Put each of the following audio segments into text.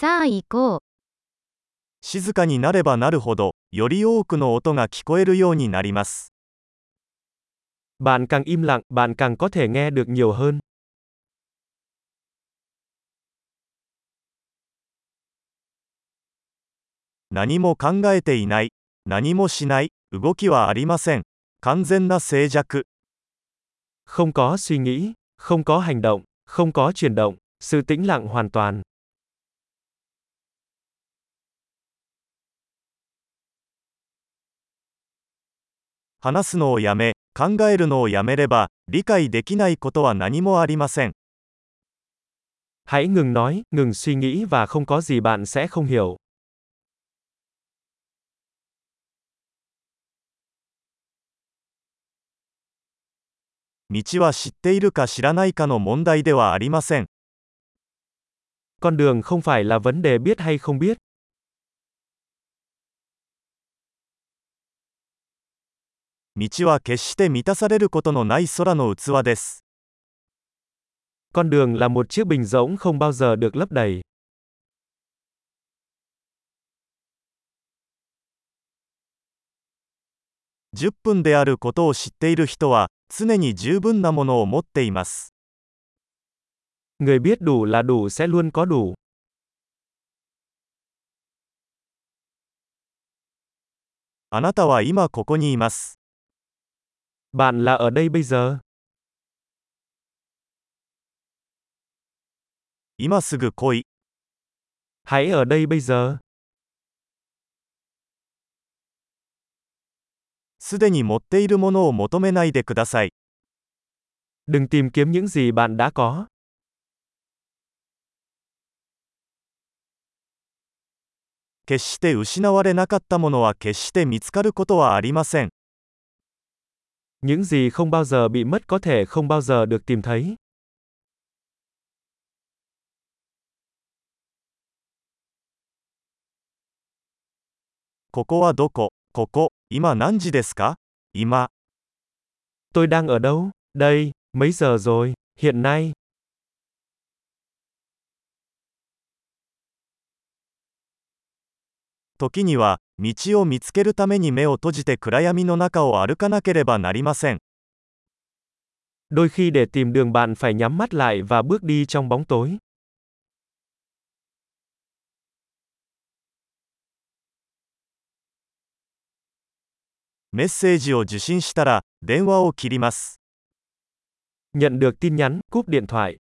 さあ行こう。静かになればなるほど、より多くの音が聞こえるようになります。Bạn càng im lặng, bạn càng có thể nghe được nhiều hơn. 何も考えていない、何もしない、動きはありません。完全な静寂。Không có suy nghĩ, không có hành động, không có chuyển động, sự tĩnh lặng hoàn toàn. 話すのをやめ、考えるのをやめれば、理解できないことは何もありません。 Hãy ngừng nói, ngừng suy nghĩ và không có gì bạn sẽ không hiểu. 道は知っているか知らないかの問題ではありません。 Con đường không phải là vấn đề biết hay không biết. 道は決して満たされることのない空の器です。Con đường là một chiếc bình rỗng không bao giờ được lấp đầy. 10分であることを知っている人は、常に十分なものを持っています。Người biết đủ là đủ sẽ luôn có đủ. あなたは今ここにいます。Bạn là ở đây bây giờ. 今すぐ来い。 Hãy ở đây bây giờ. すでに持っているものを求めないでください。 Đừng tìm kiếm những gì bạn đã có. 決して失われなかったものは決して見つかることはありません。 những gì không bao giờ bị mất có thể không bao giờ được tìm thấy. Koko đang ở đâu? Đây, mấy giờ rồi? Hiện nay. 時には、道を見つけるために目を閉じて暗闇の中を歩かなければなりません。Đôi khi để tìm đường bạn phải nhắm mắt lại và bước đi trong bóng tối. メッセージを受信したら、電話を切ります。Nhận được tin nhắn, cúp điện thoại.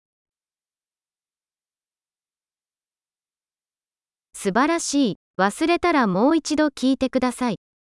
素晴らしい。忘れたらもう一度聞いてください。